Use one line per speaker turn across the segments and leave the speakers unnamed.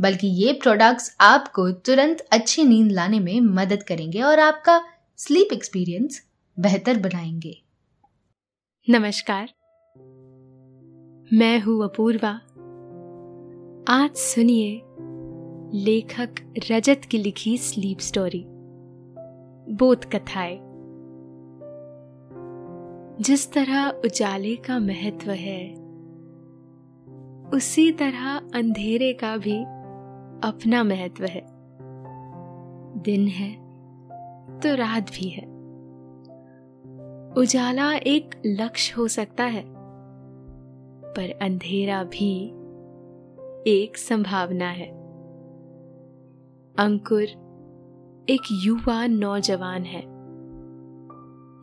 बल्कि ये प्रोडक्ट्स आपको तुरंत अच्छी नींद लाने में मदद करेंगे और आपका स्लीप एक्सपीरियंस बेहतर बनाएँगे।
नमस्कार। मैं हूँ अपूर्वा। आज सुनिए लेखक रजत की लिखी स्लीप स्टोरी बोध कथाएँ। जिस तरह उजाले का महत्व है, उसी तरह अंधेरे का भी अपना महत्व है। दिन है तो रात भी है। उजाला एक लक्ष्य हो सकता है, पर अंधेरा भी एक संभावना है। अंकुर एक युवा नौजवान है,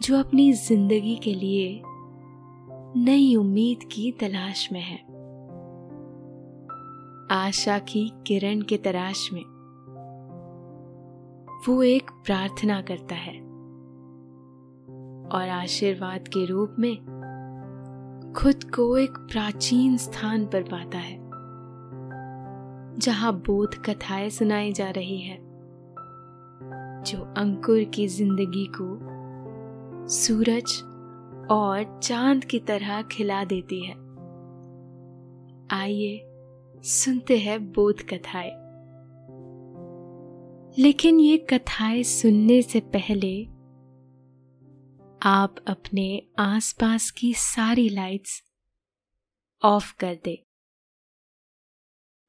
जो अपनी ज़िंदगी के लिए नई उम्मीद की तलाश में है। आशा की किरण के तराश में। वो एक प्रार्थना करता है और आशीर्वाद के रूप में खुद को एक प्राचीन स्थान पर पाता है, जहाँ बोध कथाएँ सुनाई जा रही है, जो अंकुर की ज़िंदगी को सूरज और चाँद की तरह खिला देती है। आइए सुनते हैं बोध कथाएँ। लेकिन ये कथाएँ सुनने से पहले आप अपने आसपास की सारी लाइट्स ऑफ़ कर दे।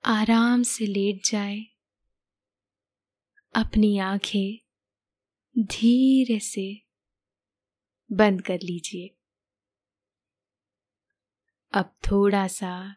आराम से लेट जाए। अपनी आँखें धीरे से बंद कर लीजिए। अब थोड़ा सा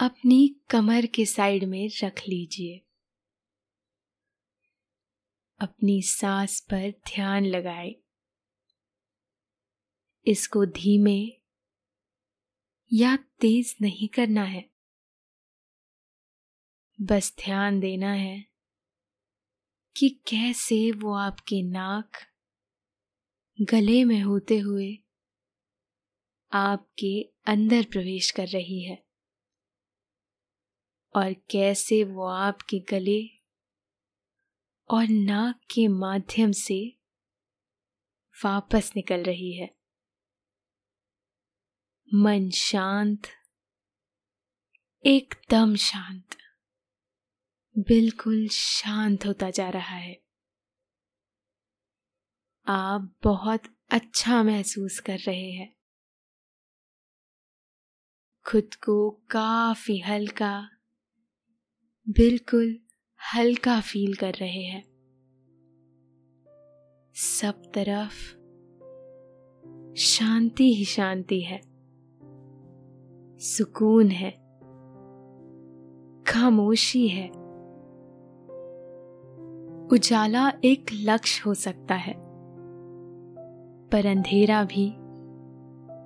अपनी कमर के साइड में रख लीजिए। अपनी सांस पर ध्यान लगाए। इसको धीमे या तेज नहीं करना है। बस ध्यान देना है कि कैसे वो आपके नाक गले में होते हुए आपके अंदर प्रवेश कर रही है। और कैसे वो आपके गले और नाक के माध्यम से वापस निकल रही है। मन शांत, एकदम शांत, बिल्कुल शांत होता जा रहा है। आप बहुत अच्छा महसूस कर रहे हैं। खुद को काफ़ी हल्का बिल्कुल हल्का फील कर रहे हैं। सब तरफ़ शांति ही शांति है। सुकून है। खामोशी है। उजाला एक लक्ष्य हो सकता है। पर अंधेरा भी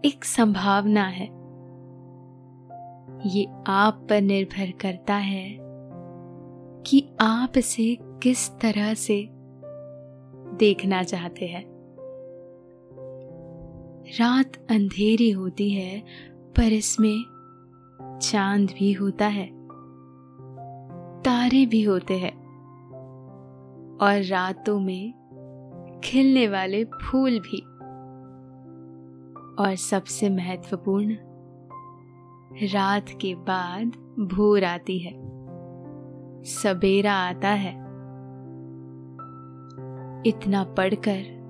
एक संभावना है। ये आप पर निर्भर करता है। कि आप इसे किस तरह से देखना चाहते हैं। रात अंधेरी होती है, पर इसमें चाँद भी होता है। तारे भी होते हैं। और रातों में खिलने वाले फूल भी। और सबसे महत्वपूर्ण, रात के बाद भोर आती है। सवेरा आता है। इतना पढ़कर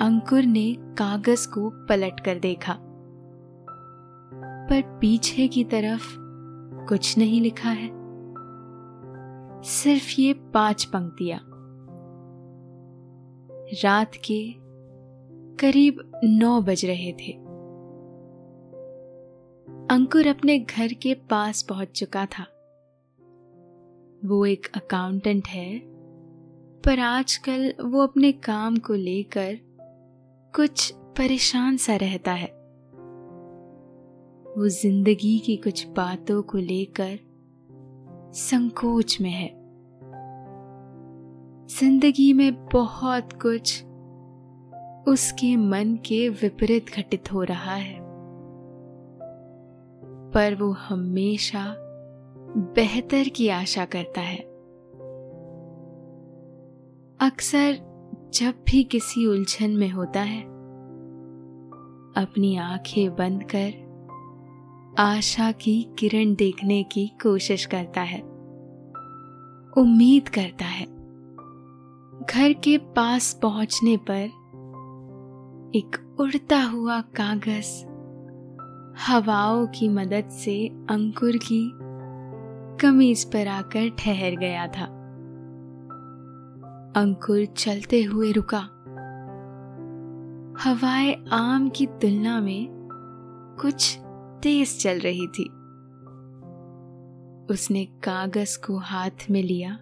अंकुर ने कागज़ को पलट कर देखा। पर पीछे की तरफ़ कुछ नहीं लिखा है। सिर्फ़ ये पाँच पंक्तियाँ। रात के करीब नौ बज रहे थे। अंकुर अपने घर के पास पहुँच चुका था। वो एक अकाउंटेंट है। पर आजकल वो अपने काम को लेकर कुछ परेशान सा रहता है। वो ज़िंदगी की कुछ बातों को लेकर संकोच में है। ज़िंदगी में बहुत कुछ उसके मन के विपरीत घटित हो रहा है। पर वो हमेशा बेहतर की आशा करता है। अक्सर जब भी किसी उलझन में होता है, अपनी आँखें बंद कर आशा की किरण देखने की कोशिश करता है। उम्मीद करता है। घर के पास पहुँचने पर एक उड़ता हुआ कागज़ हवाओं की मदद से अंकुर की कमीज पर आकर ठहर गया था। अंकुर चलते हुए रुका। हवाएँ आम की तुलना में कुछ तेज चल रही थी। उसने कागज़ को हाथ में लिया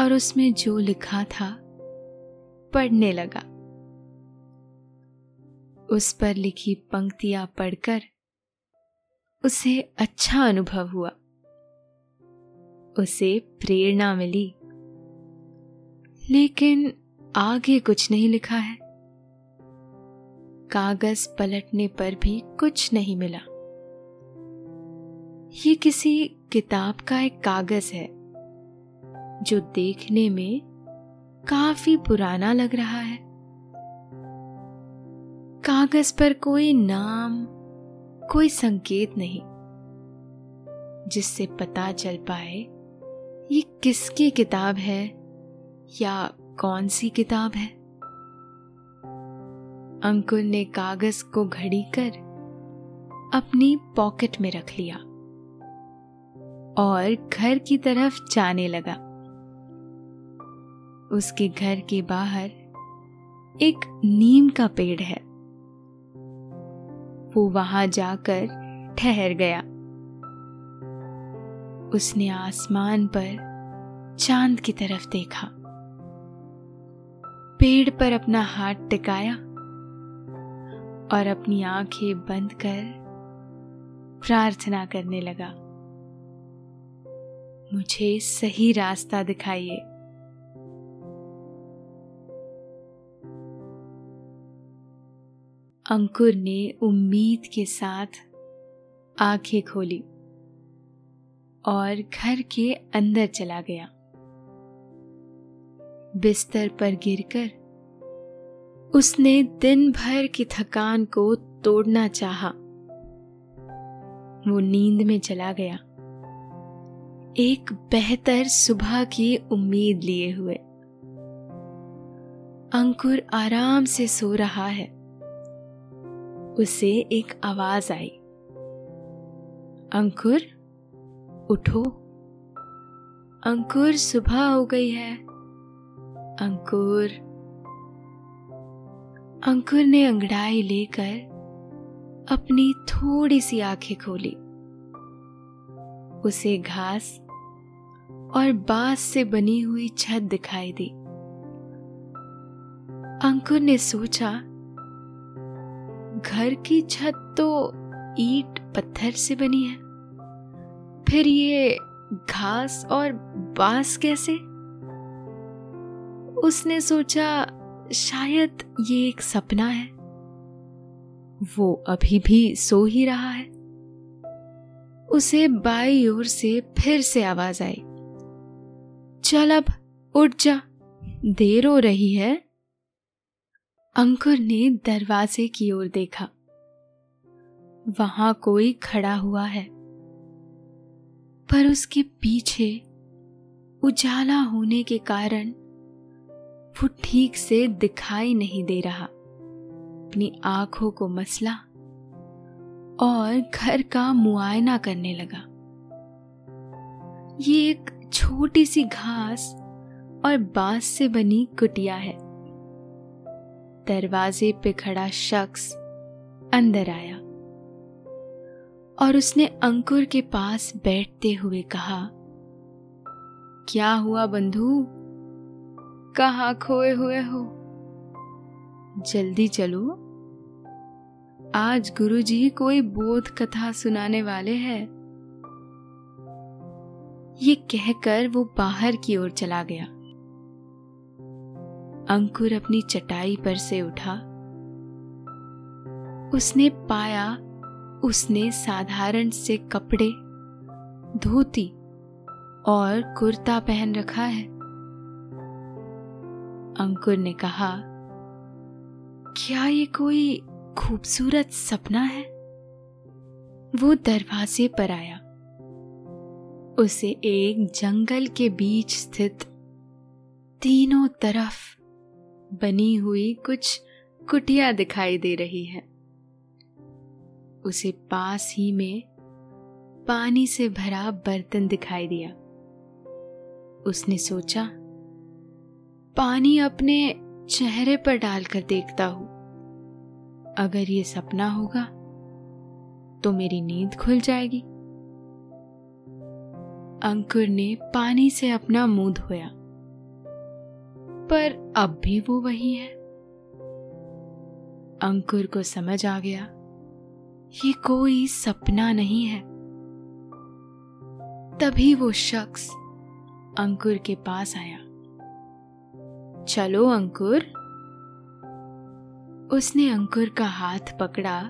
और उसमें जो लिखा था पढ़ने लगा। उस पर लिखी पंक्तियाँ पढ़कर उसे अच्छा अनुभव हुआ। उसे प्रेरणा मिली। लेकिन आगे कुछ नहीं लिखा है। कागज़ पलटने पर भी कुछ नहीं मिला। ये किसी किताब का एक कागज़ है, जो देखने में काफ़ी पुराना लग रहा है। कागज़ पर कोई नाम, कोई संकेत नहीं, जिससे पता चल पाए ये किसकी किताब है? या कौन सी किताब है? अंकुर ने कागज़ को घड़ी कर अपनी पॉकेट में रख लिया और घर की तरफ़ जाने लगा। उसके घर के बाहर एक नीम का पेड़ है। वो वहाँ जाकर ठहर गया। उसने आसमान पर चाँद की तरफ़ देखा। पेड़ पर अपना हाथ टिकाया और अपनी आँखें बंद कर प्रार्थना करने लगा। मुझे सही रास्ता दिखाइए। अंकुर ने उम्मीद के साथ आँखें खोली। और घर के अंदर चला गया। बिस्तर पर गिरकर उसने दिन भर की थकान को तोड़ना चाहा। वो नींद में चला गया। एक बेहतर सुबह की उम्मीद लिए हुए। अंकुर आराम से सो रहा है। उसे एक आवाज़ आई। अंकुर? उठो। अंकुर सुबह हो गई है। अंकुर। अंकुर ने अंगड़ाई लेकर अपनी थोड़ी सी आँखें खोली। उसे घास और बाँस से बनी हुई छत दिखाई दी। अंकुर ने सोचा, घर की छत तो ईट पत्थर से बनी है। फिर ये घास और बाँस कैसे? उसने सोचा, शायद ये एक सपना है। वो अभी भी सो ही रहा है। उसे बाई ओर से फिर से आवाज़ आई। चल अब, उठ जा। देर हो रही है। अंकुर ने दरवाजे की ओर देखा। वहाँ कोई खड़ा हुआ है। पर उसके पीछे उजाला होने के कारण वो ठीक से दिखाई नहीं दे रहा। अपनी आँखों को मसला और घर का मुआयना करने लगा। ये एक छोटी सी घास और बाँस से बनी कुटिया है। दरवाजे पे खड़ा शख्स अंदर आया। और उसने अंकुर के पास बैठते हुए कहा, क्या हुआ बंधु? कहा खोए हुए हो? जल्दी चलो। आज गुरुजी कोई बोध कथा सुनाने वाले हैं। ये कहकर वो बाहर की ओर चला गया। अंकुर अपनी चटाई पर से उठा। उसने पाया उसने साधारण से कपड़े, धोती और कुर्ता पहन रखा है। अंकुर ने कहा, क्या ये कोई खूबसूरत सपना है? वो दरवाजे पर आया। उसे एक जंगल के बीच स्थित तीनों तरफ़ बनी हुई कुछ कुटिया दिखाई दे रही है। उसे पास ही में पानी से भरा बर्तन दिखाई दिया। उसने सोचा, पानी अपने चेहरे पर डालकर देखता हूँ। अगर ये सपना होगा तो मेरी नींद खुल जाएगी। अंकुर ने पानी से अपना मुँह धोया। पर अब भी वो वही है। अंकुर को समझ आ गया ये कोई सपना नहीं है। तभी वो शख्स अंकुर के पास आया। चलो अंकुर। उसने अंकुर का हाथ पकड़ा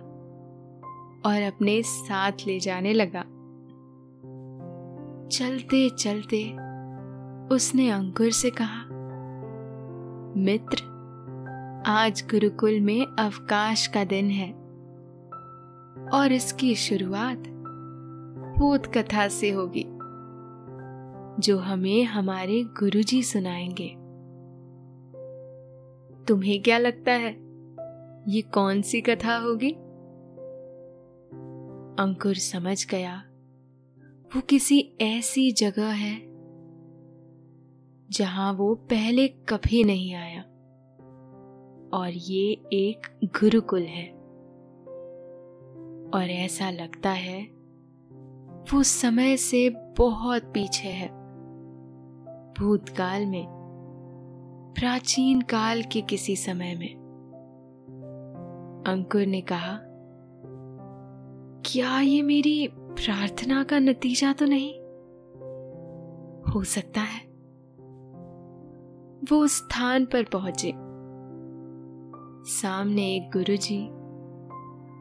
और अपने साथ ले जाने लगा। चलते चलते उसने अंकुर से कहा, मित्र, आज गुरुकुल में अवकाश का दिन है। और इसकी शुरुआत भूत कथा से होगी, जो हमें हमारे गुरुजी सुनाएँगे। तुम्हें क्या लगता है, ये कौन सी कथा होगी? अंकुर समझ गया, वो किसी ऐसी जगह है, जहाँ वो पहले कभी नहीं आया, और ये एक गुरुकुल है। और ऐसा लगता है, वो समय से बहुत पीछे है। भूतकाल में, प्राचीन काल के किसी समय में। अंकुर ने कहा, क्या ये मेरी प्रार्थना का नतीजा तो नहीं? हो सकता है। वो स्थान पर पहुँचे। सामने एक गुरुजी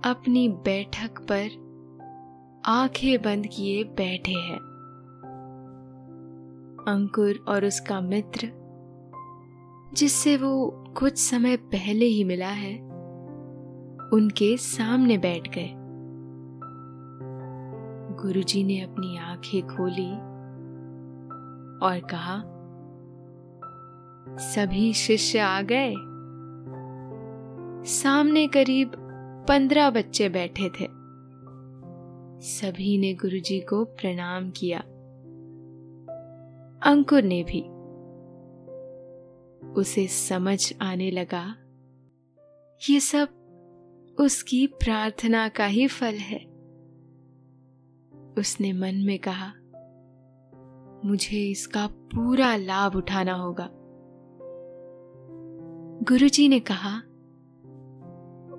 अपनी बैठक पर आँखें बंद किए बैठे हैं। अंकुर और उसका मित्र, जिससे वो कुछ समय पहले ही मिला है, उनके सामने बैठ गए। गुरुजी ने अपनी आँखें खोली और कहा, सभी शिष्य आ गए। सामने करीब पंद्रह बच्चे बैठे थे। सभी ने गुरुजी को प्रणाम किया। अंकुर ने भी। उसे समझ आने लगा, ये सब उसकी प्रार्थना का ही फल है। उसने मन में कहा, मुझे इसका पूरा लाभ उठाना होगा। गुरुजी ने कहा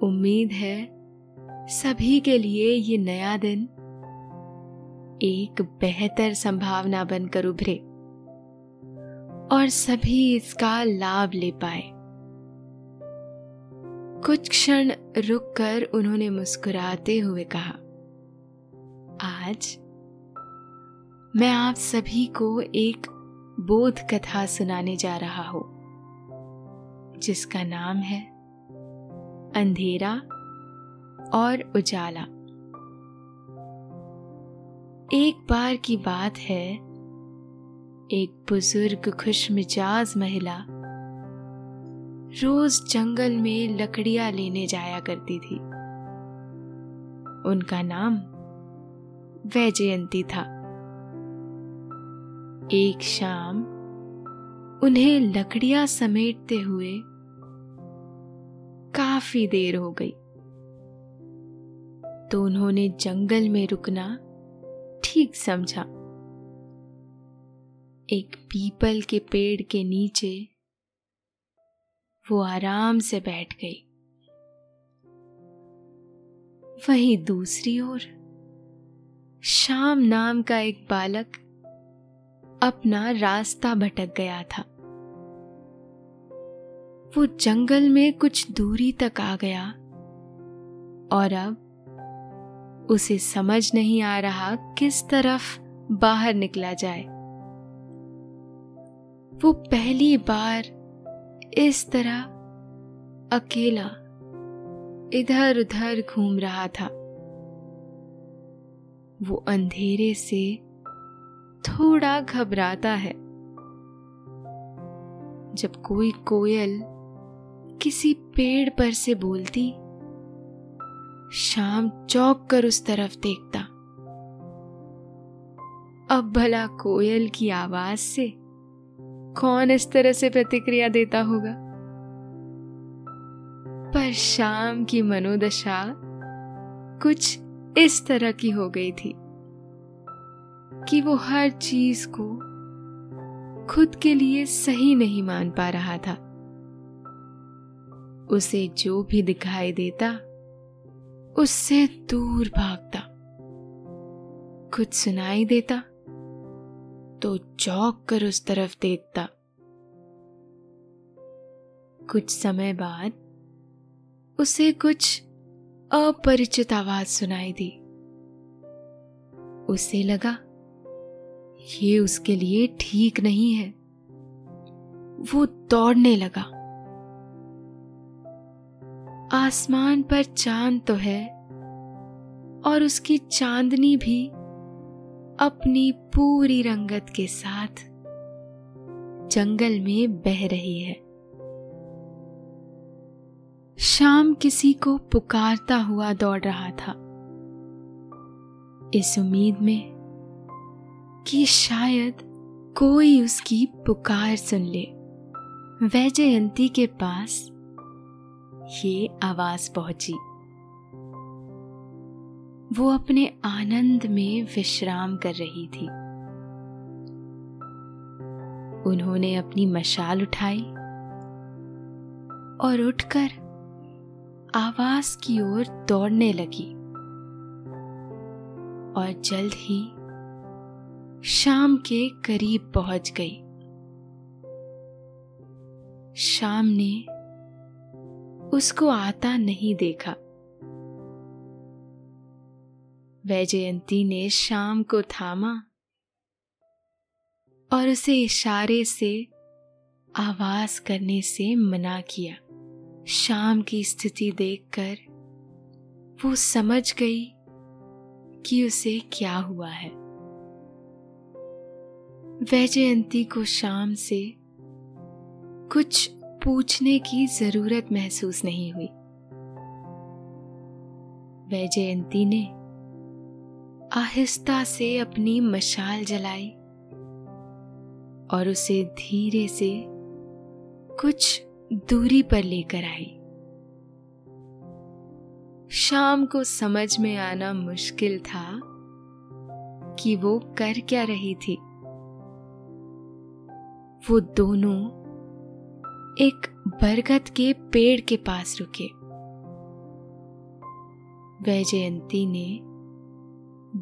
उम्मीद है सभी के लिए ये नया दिन एक बेहतर संभावना बनकर उभरे और सभी इसका लाभ ले पाए। कुछ क्षण रुककर उन्होंने मुस्कुराते हुए कहा, आज मैं आप सभी को एक बोध कथा सुनाने जा रहा हूँ, जिसका नाम है अंधेरा और उजाला। एक बार की बात है, एक बुज़ुर्ग खुश मिजाज महिला रोज जंगल में लकड़ियाँ लेने जाया करती थी। उनका नाम वैजयंती था। एक शाम उन्हें लकड़ियाँ समेटते हुए काफ़ी देर हो गई। तो उन्होंने जंगल में रुकना ठीक समझा। एक पीपल के पेड़ के नीचे वो आराम से बैठ गई। वहीं दूसरी ओर शाम नाम का एक बालक अपना रास्ता भटक गया था। वो जंगल में कुछ दूरी तक आ गया। और अब उसे समझ नहीं आ रहा किस तरफ़ बाहर निकला जाए। वो पहली बार इस तरह अकेला इधर उधर घूम रहा था। वो अंधेरे से थोड़ा घबराता है। जब कोई कोयल किसी पेड़ पर से बोलती, शाम चौक कर उस तरफ़ देखता। अब भला कोयल की आवाज़ से कौन इस तरह से प्रतिक्रिया देता होगा? पर शाम की मनोदशा कुछ इस तरह की हो गई थी कि वो हर चीज़ को खुद के लिए सही नहीं मान पा रहा था। उसे जो भी दिखाई देता, उससे दूर भागता। कुछ सुनाई देता तो चौक कर उस तरफ़ देखता। कुछ समय बाद, उसे कुछ अपरिचित आवाज़ सुनाई दी। उसे लगा, ये उसके लिए ठीक नहीं है। वो दौड़ने लगा। आसमान पर चाँद तो है, और उसकी चांदनी भी अपनी पूरी रंगत के साथ जंगल में बह रही है। शाम किसी को पुकारता हुआ दौड़ रहा था। इस उम्मीद में कि शायद कोई उसकी पुकार सुन ले। वैजयंती के पास ये आवाज़ पहुँची। वो अपने आनंद में विश्राम कर रही थी। उन्होंने अपनी मशाल उठाई और उठकर आवाज़ की ओर दौड़ने लगी और जल्द ही शाम के करीब पहुँच गई। शाम ने उसको आता नहीं देखा। वैजयंती ने शाम को थामा और उसे इशारे से आवाज़ करने से मना किया। शाम की स्थिति देखकर वो समझ गई कि उसे क्या हुआ है। वैजयंती को शाम से कुछ पूछने की ज़रूरत महसूस नहीं हुई। वैजयंती ने आहिस्ता से अपनी मशाल जलाई और उसे धीरे से कुछ दूरी पर लेकर आई। शाम को समझ में आना मुश्किल था कि वो कर क्या रही थी। वो दोनों एक बरगद के पेड़ के पास रुके। वैजयंती ने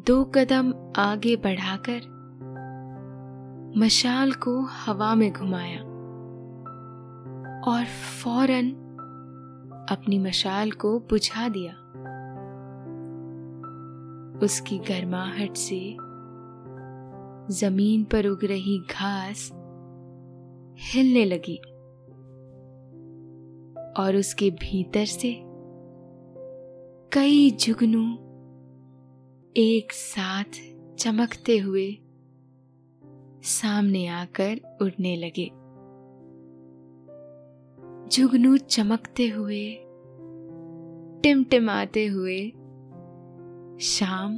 दो कदम आगे बढ़ाकर मशाल को हवा में घुमाया और फ़ौरन अपनी मशाल को बुझा दिया। उसकी गर्माहट से ज़मीन पर उग रही घास हिलने लगी। और उसके भीतर से कई जुगनू एक साथ चमकते हुए सामने आकर उड़ने लगे। जुगनू चमकते हुए, टिमटिमाते हुए शाम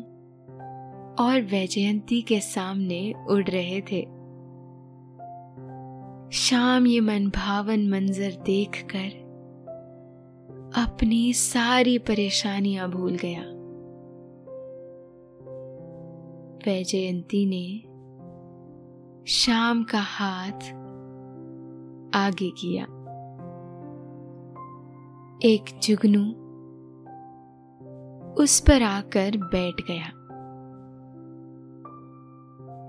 और वैजयंती के सामने उड़ रहे थे। शाम ये मनभावन मंजर देखकर अपनी सारी परेशानियाँ भूल गया। वैजयंती ने शाम का हाथ आगे किया। एक जुगनू उस पर आकर बैठ गया।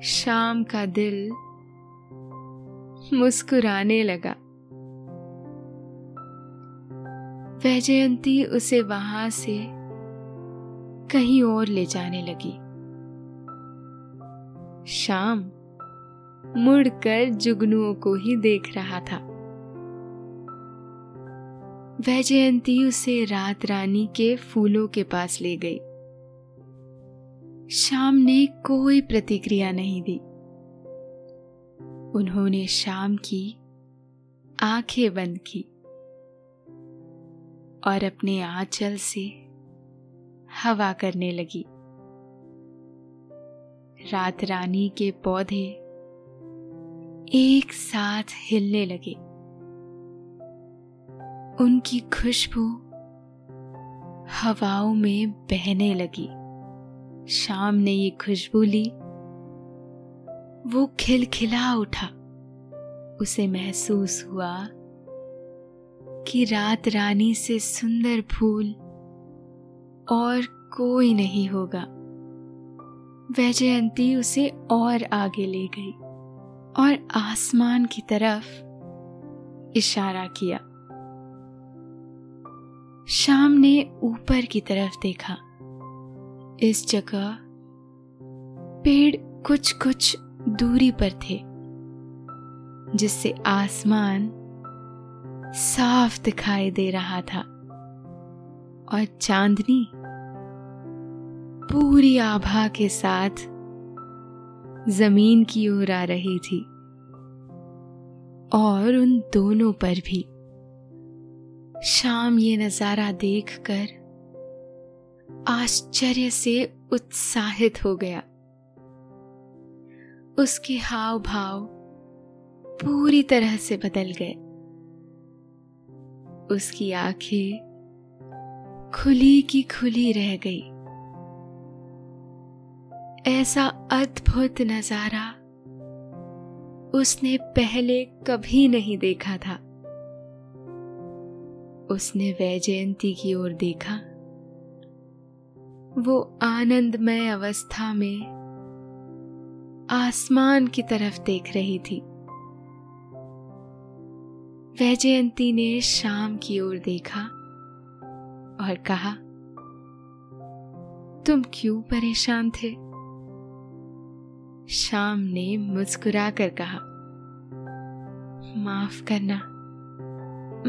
शाम का दिल मुस्कुराने लगा। वैजयंती उसे वहाँ से कहीं और ले जाने लगी। शाम मुड़कर जुगनुओं को ही देख रहा था। वैजयंती उसे रात रानी के फूलों के पास ले गई। शाम ने कोई प्रतिक्रिया नहीं दी। उन्होंने शाम की आँखें बंद की। और अपने आंचल से हवा करने लगी। रात रानी के पौधे एक साथ हिलने लगे। उनकी खुशबू हवाओं में बहने लगी। शाम ने ये खुशबू ली। वो खिलखिला उठा। उसे महसूस हुआ कि रात रानी से सुंदर फूल और कोई नहीं होगा। वैजयंती उसे और आगे ले गई और आसमान की तरफ़ इशारा किया। शाम ने ऊपर की तरफ़ देखा। इस जगह पेड़ कुछ कुछ दूरी पर थे, जिससे आसमान साफ़ दिखाई दे रहा था। और चांदनी पूरी आभा के साथ ज़मीन की ओर आ रही थी। और उन दोनों पर भी शाम ये नज़ारा देखकर आश्चर्य से उत्साहित हो गया। उसके हाव भाव पूरी तरह से बदल गए। उसकी आँखें खुली की खुली रह गई। ऐसा अद्भुत नज़ारा उसने पहले कभी नहीं देखा था। उसने वैजयंती की ओर देखा। वो आनंदमय अवस्था में आसमान की तरफ़ देख रही थी। वैजयंती ने शाम की ओर देखा और कहा, तुम क्यों परेशान थे? शाम ने मुस्कुरा कर कहा, माफ़ करना,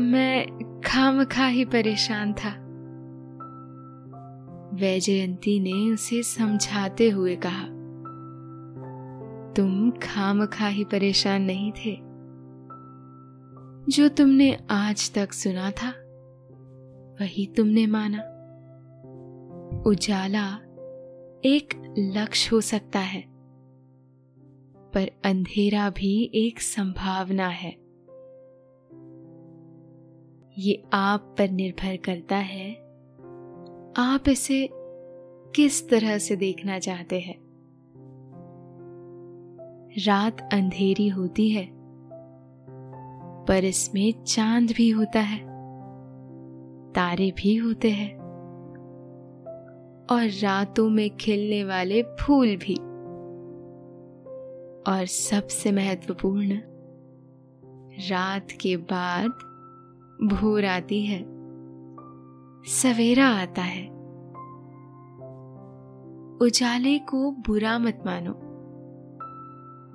मैं खाम खा ही परेशान था। वैजयंती ने उसे समझाते हुए कहा, तुम खाम खा ही परेशान नहीं थे। जो तुमने आज तक सुना था, वही तुमने माना। उजाला एक लक्ष्य हो सकता है, पर अंधेरा भी एक संभावना है। ये आप पर निर्भर करता है, आप इसे किस तरह से देखना चाहते हैं? रात अंधेरी होती है पर इसमें चाँद भी होता है, तारे भी होते हैं, और रातों में खिलने वाले फूल भी। और सबसे महत्वपूर्ण, रात के बाद भोर आती है, सवेरा आता है। उजाले को बुरा मत मानो।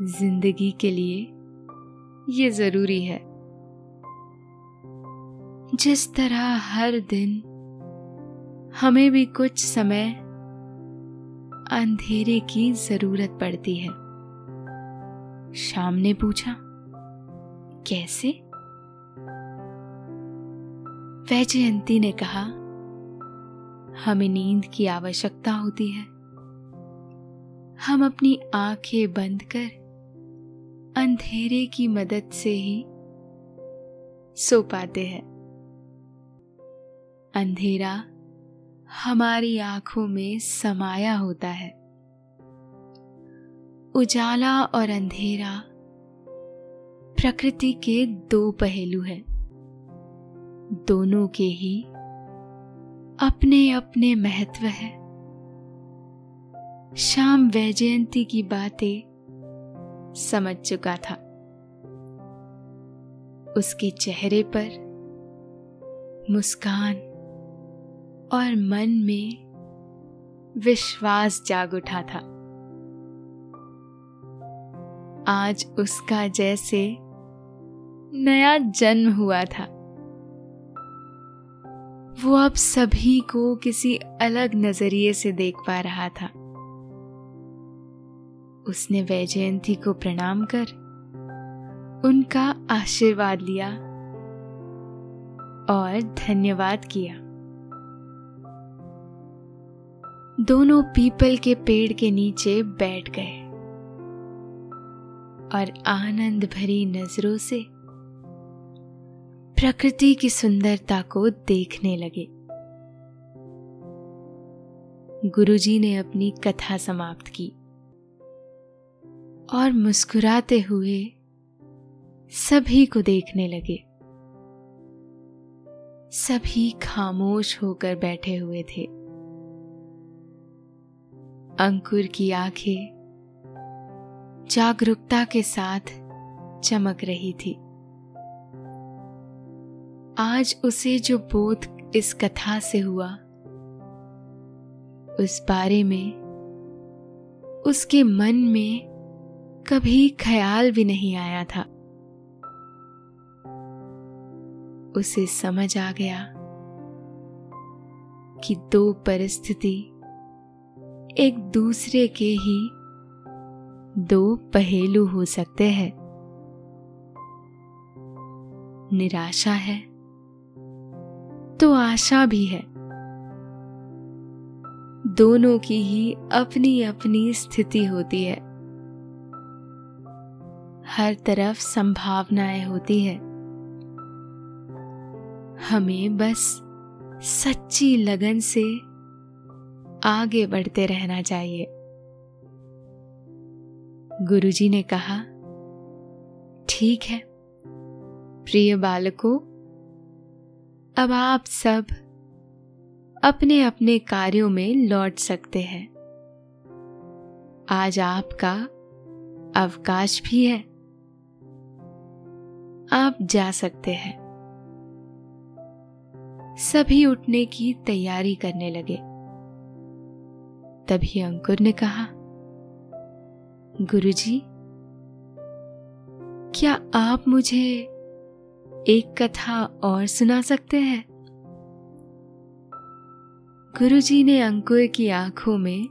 ज़िंदगी के लिए ये ज़रूरी है। जिस तरह हर दिन हमें भी कुछ समय अंधेरे की ज़रूरत पड़ती है। शाम ने पूछा, कैसे? वैजयंती ने कहा, हमें नींद की आवश्यकता होती है। हम अपनी आँखें बंद कर अंधेरे की मदद से ही सो पाते हैं। अंधेरा हमारी आँखों में समाया होता है। उजाला और अंधेरा प्रकृति के दो पहलू हैं। दोनों के ही अपने अपने महत्व है। शाम वैजयंती की बातें समझ चुका था। उसके चेहरे पर मुस्कान और मन में विश्वास जाग उठा था। आज उसका जैसे नया जन्म हुआ था। वो अब सभी को किसी अलग नज़रिए से देख पा रहा था। उसने वैजयंती को प्रणाम कर, उनका आशीर्वाद लिया और धन्यवाद किया। दोनों पीपल के पेड़ के नीचे बैठ गए और आनंद भरी नज़रों से प्रकृति की सुंदरता को देखने लगे। गुरुजी ने अपनी कथा समाप्त की और मुस्कुराते हुए सभी को देखने लगे। सभी खामोश होकर बैठे हुए थे। अंकुर की आँखें जागरूकता के साथ चमक रही थी। आज उसे जो बोध इस कथा से हुआ, उस बारे में, उसके मन में कभी ख्याल भी नहीं आया था। उसे समझ आ गया कि दो परिस्थिति एक दूसरे के ही दो पहेलू हो सकते हैं। निराशा है तो आशा भी है। दोनों की ही अपनी अपनी स्थिति होती है। हर तरफ़ संभावनाएँ होती है। हमें बस सच्ची लगन से आगे बढ़ते रहना चाहिए। गुरुजी ने कहा, ठीक है, प्रिय बालकों, अब आप सब अपने अपने कार्यों में लौट सकते हैं। आज आपका अवकाश भी है। आप जा सकते हैं। सभी उठने की तैयारी करने लगे। तभी अंकुर ने कहा, गुरुजी, क्या आप मुझे एक कथा और सुना सकते हैं? गुरुजी ने अंकुर की आँखों में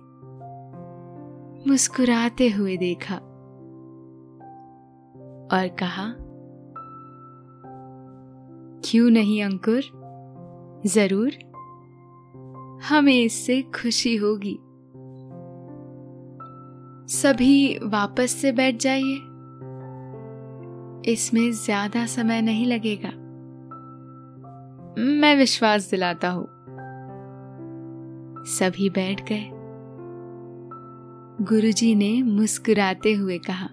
मुस्कुराते हुए देखा और कहा, क्यों नहीं अंकुर? ज़रूर, हमें इससे खुशी होगी। सभी वापस से बैठ जाइए। इसमें ज़्यादा समय नहीं लगेगा। मैं विश्वास दिलाता हूँ। सभी बैठ गए। गुरुजी ने मुस्कुराते हुए कहा,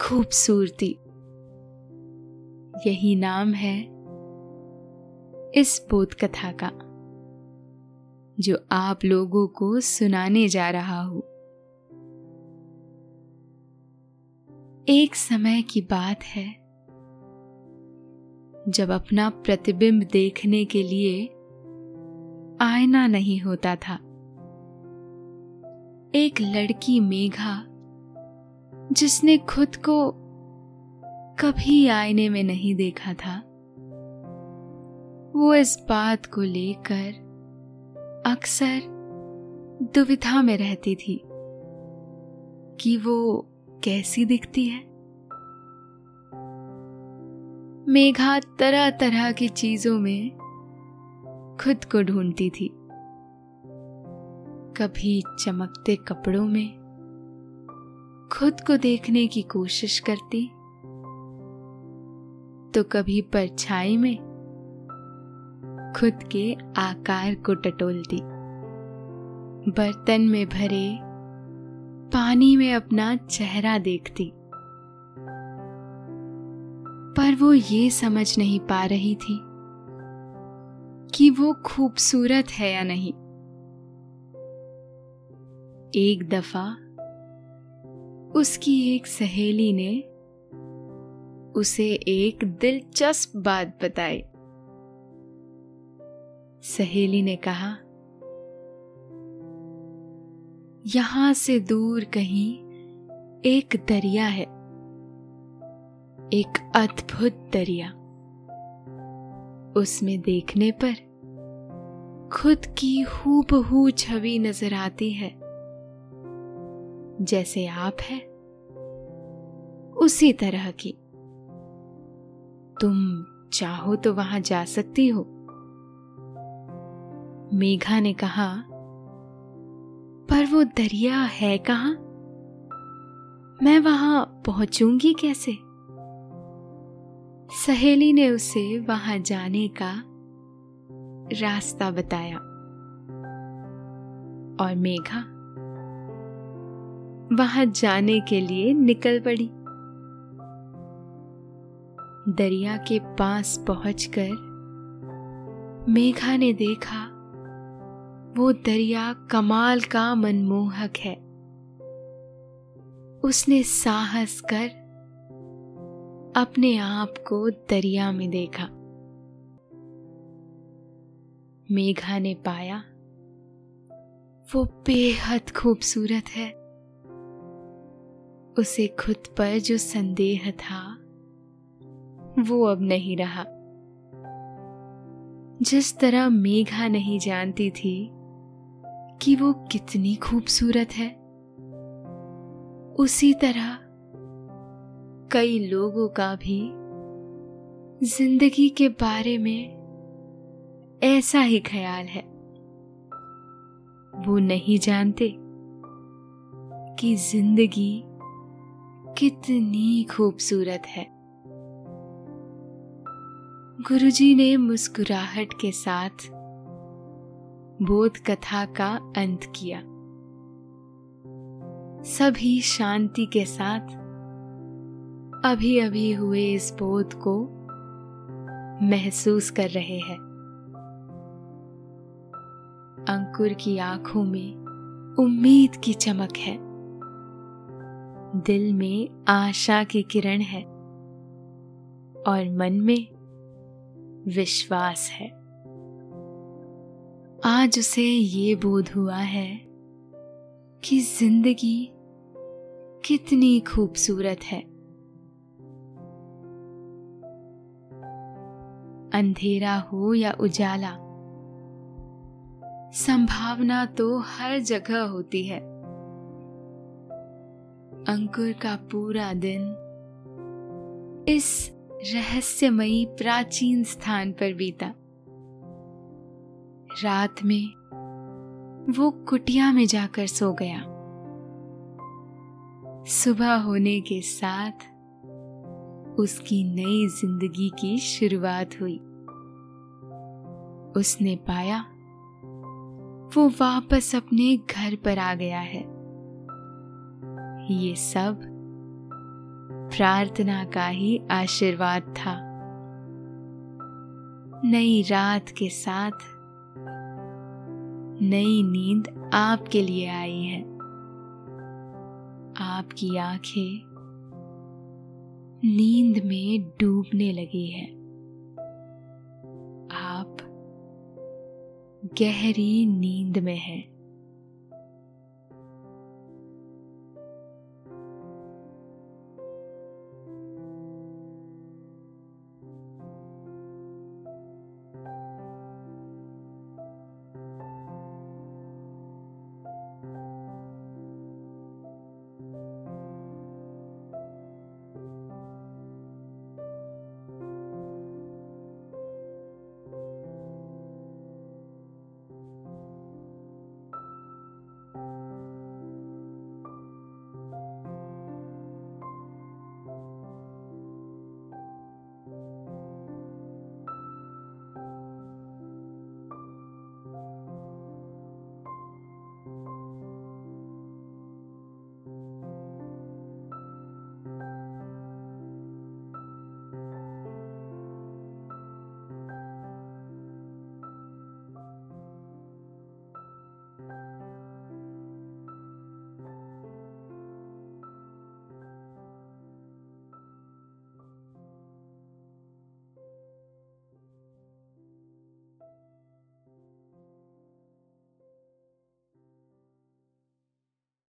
खूबसूरती, यही नाम है इस बोध कथा का। जो आप लोगों को सुनाने जा रहा हूँ। एक समय की बात है। जब अपना प्रतिबिंब देखने के लिए आईना नहीं होता था, एक लड़की मेघा, जिसने खुद को कभी आईने में नहीं देखा था, वो इस बात को लेकर अक्सर दुविधा में रहती थी कि वो कैसी दिखती है। मेघा तरह तरह की चीज़ों में खुद को ढूंढती थी। कभी चमकते कपड़ों में खुद को देखने की कोशिश करती तो कभी परछाई में खुद के आकार को टटोलती बर्तन में भरे, पानी में अपना चेहरा देखती। पर वो ये समझ नहीं पा रही थी कि वो खूबसूरत है या नहीं। एक दफ़ा उसकी एक सहेली ने उसे एक दिलचस्प बात बताई। सहेली ने कहा, यहाँ से दूर कहीं एक दरिया है, एक अद्भुत दरिया। उसमें देखने पर खुद की हूबहू छवि नज़र आती है। जैसे आप है, उसी तरह की। तुम चाहो तो वहाँ जा सकती हो मेघा ने कहा, पर वो दरिया है कहाँ? मैं वहाँ पहुंचूँगी कैसे? सहेली ने उसे वहाँ जाने का रास्ता बताया और मेघा वहाँ जाने के लिए निकल पड़ी। दरिया के पास पहुंचकर मेघा ने देखा वो दरिया कमाल का मनमोहक है। उसने साहस कर अपने आप को दरिया में देखा। मेघा ने पाया, वो बेहद खूबसूरत है। उसे खुद पर जो संदेह था, वो अब नहीं रहा। जिस तरह मेघा नहीं जानती थी कि वो कितनी खूबसूरत है। उसी तरह कई लोगों का भी ज़िंदगी के बारे में ऐसा ही ख्याल है। वो नहीं जानते कि ज़िंदगी कितनी खूबसूरत है। गुरुजी ने मुस्कुराहट के साथ बोध कथा का अंत किया। सभी शांति के साथ अभी अभी हुए इस बोध को महसूस कर रहे हैं। अंकुर की आँखों में उम्मीद की चमक है। दिल में आशा की किरण है और मन में विश्वास है। आज उसे ये बोध हुआ है कि ज़िंदगी कितनी खूबसूरत है। अंधेरा हो या उजाला, संभावना तो हर जगह होती है। अंकुर का पूरा दिन इस रहस्यमयी प्राचीन स्थान पर बीता। रात में वो कुटिया में जाकर सो गया। सुबह होने के साथ उसकी नई ज़िंदगी की शुरुआत हुई। उसने पाया, वो वापस अपने घर पर आ गया है। ये सब प्रार्थना का ही आशीर्वाद था। नई रात के साथ नई नींद आपके लिए आई है। आपकी आँखें नींद में डूबने लगी है। आप गहरी नींद में हैं।